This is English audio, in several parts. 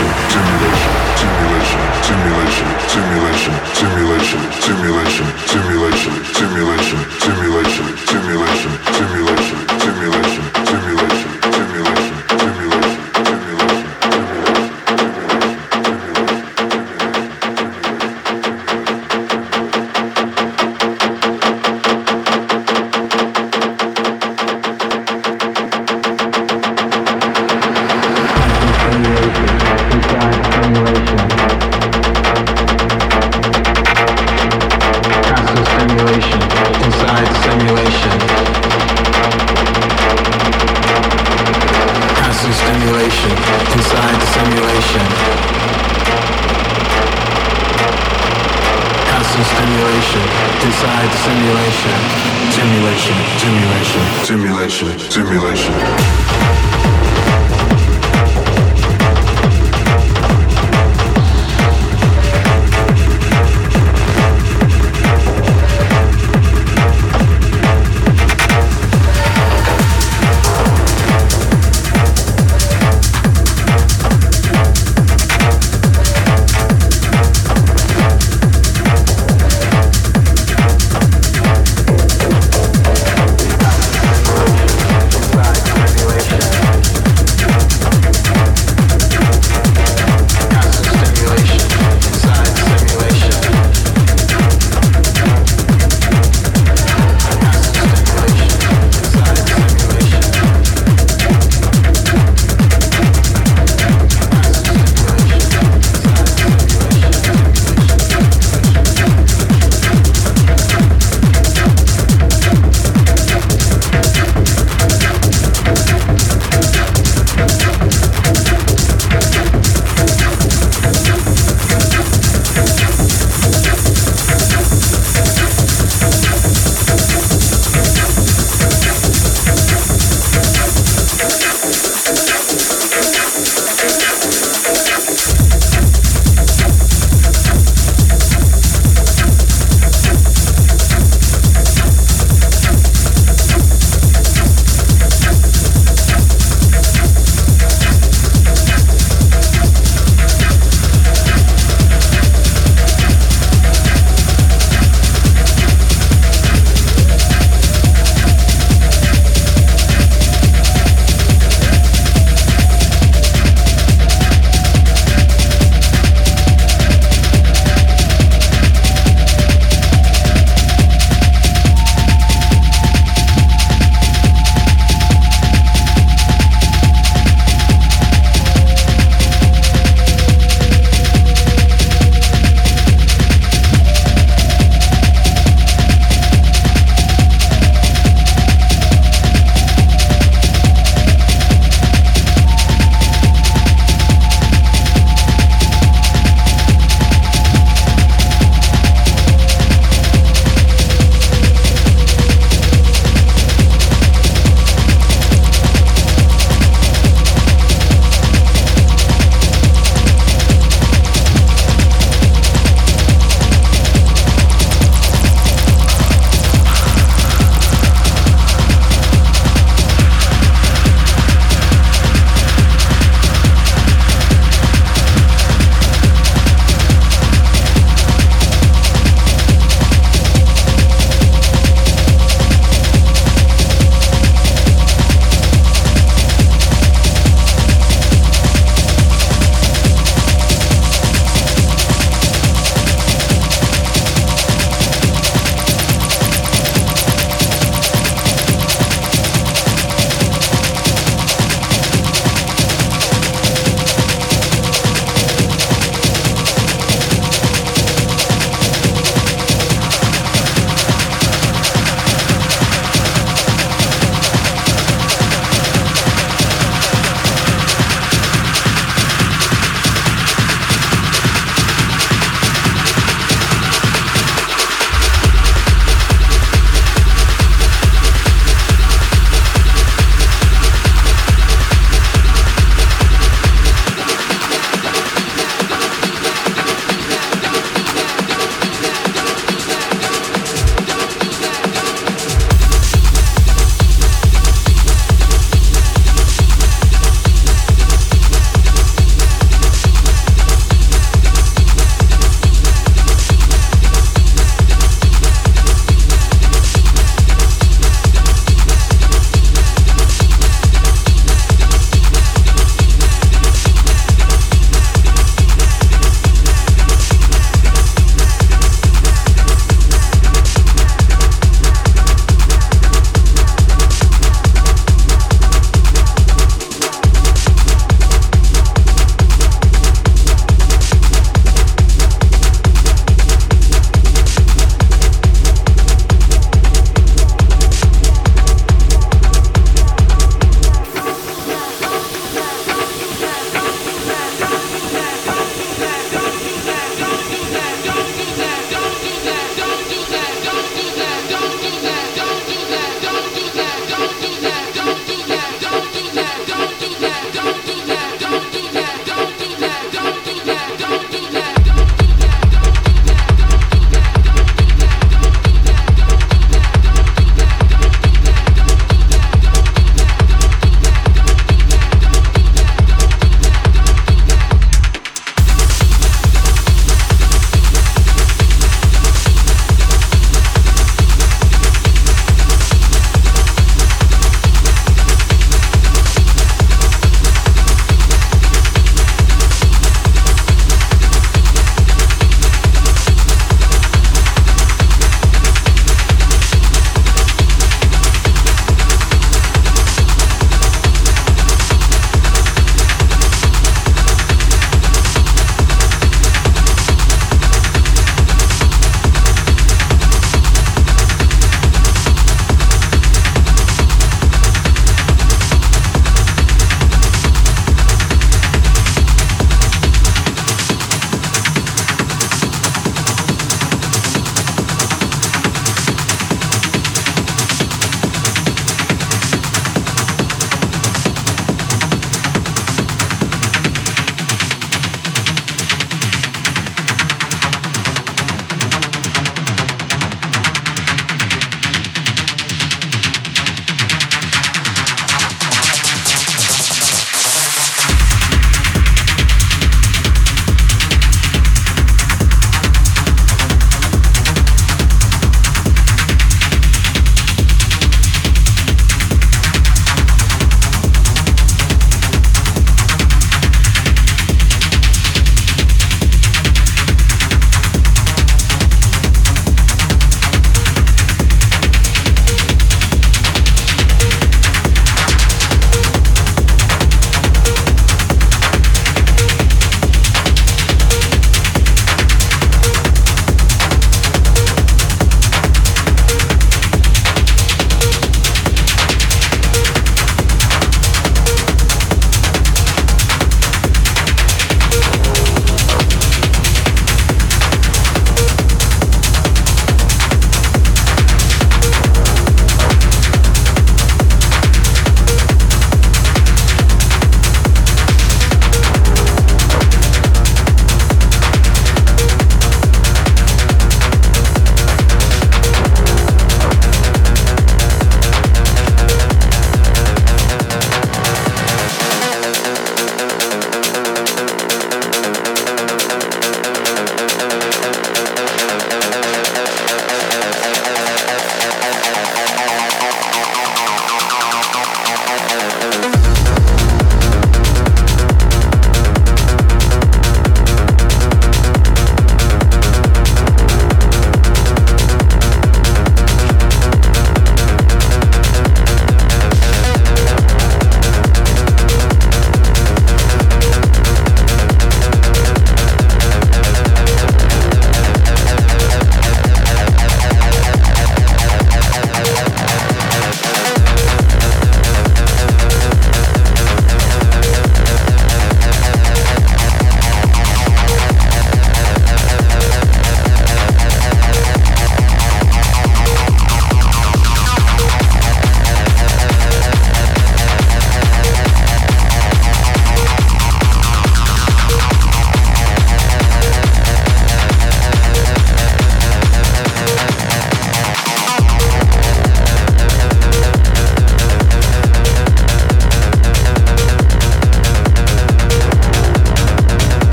Thank you.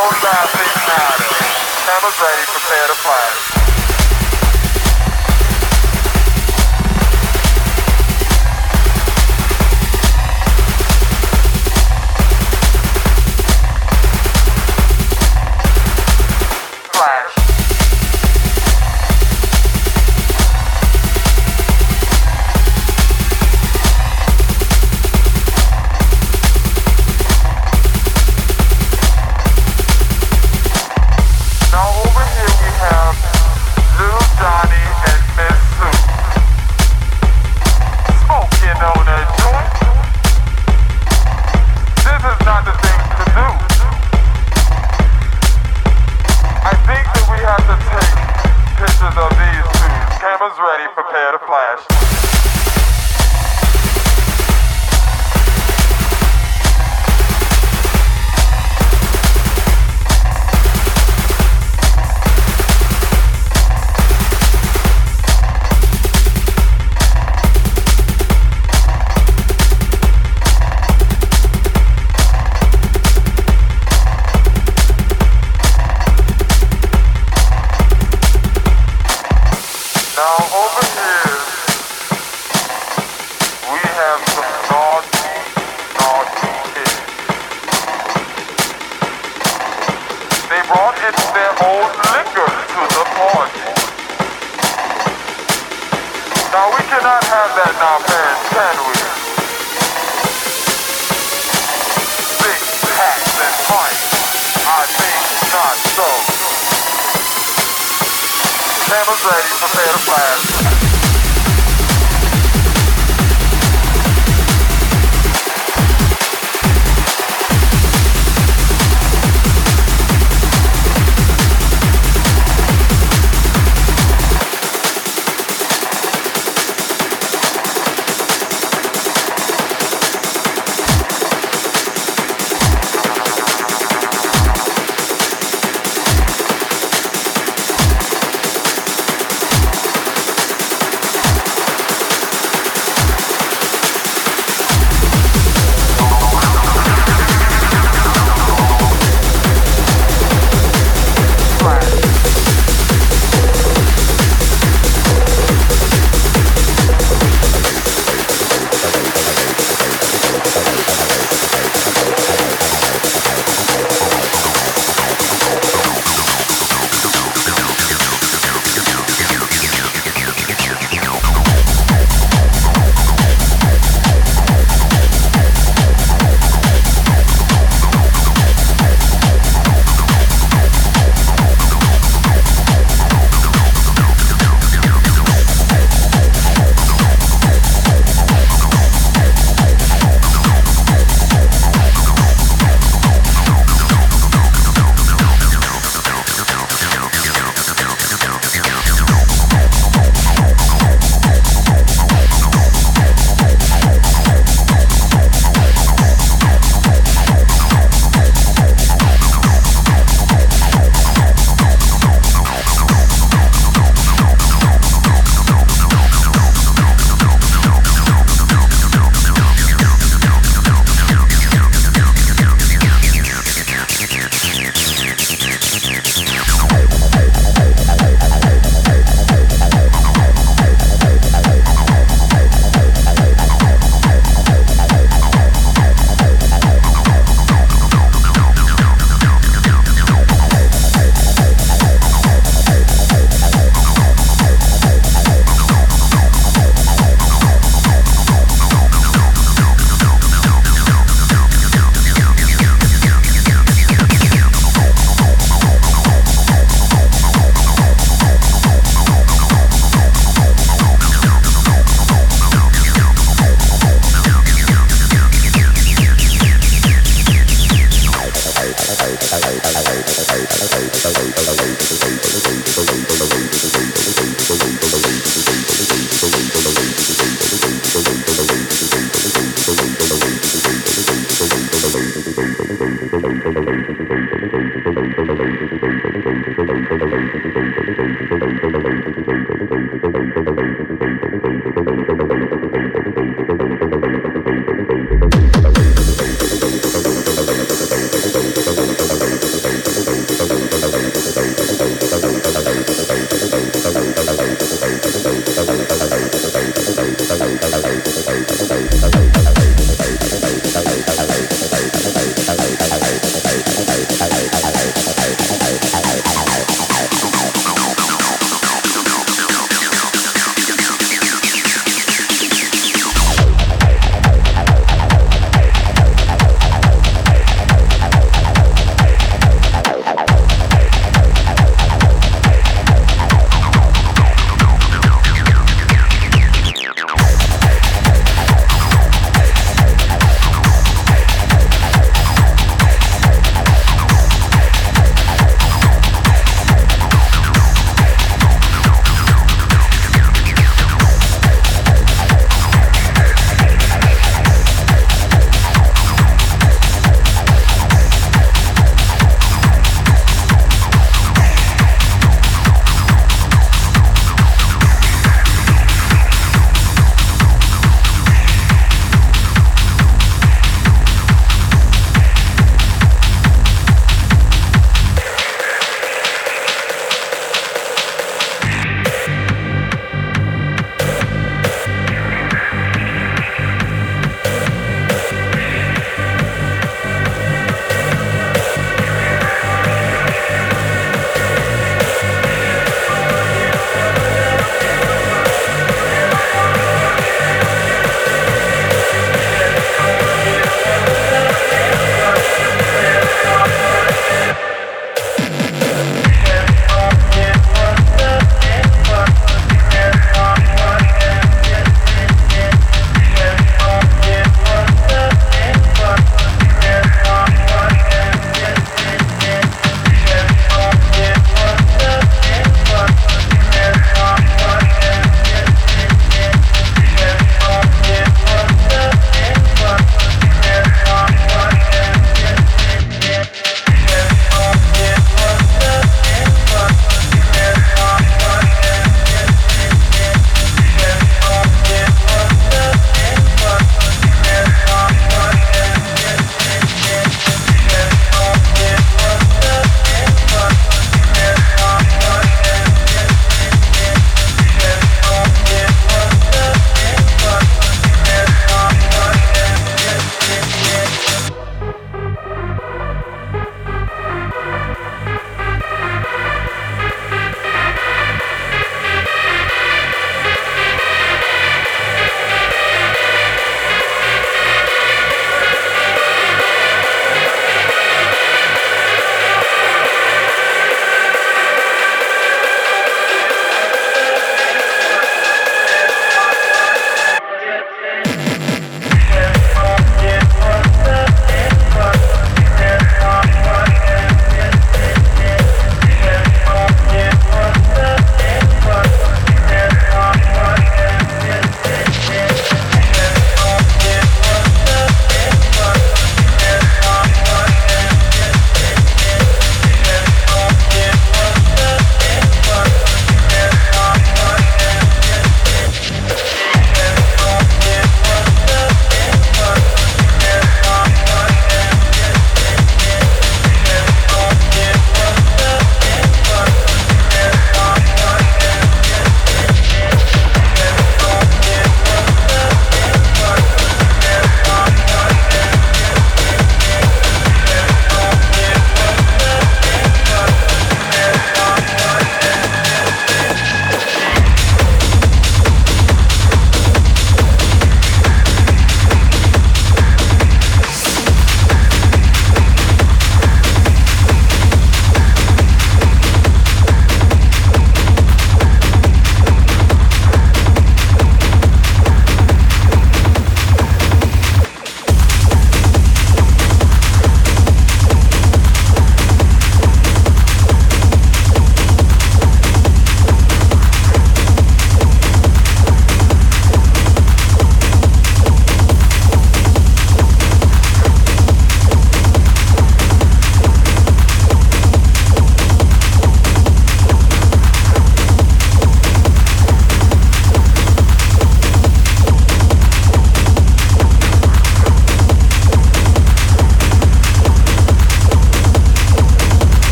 Whole side six nine. Have ready, prepare to fly.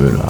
soundkleckse.com. Jens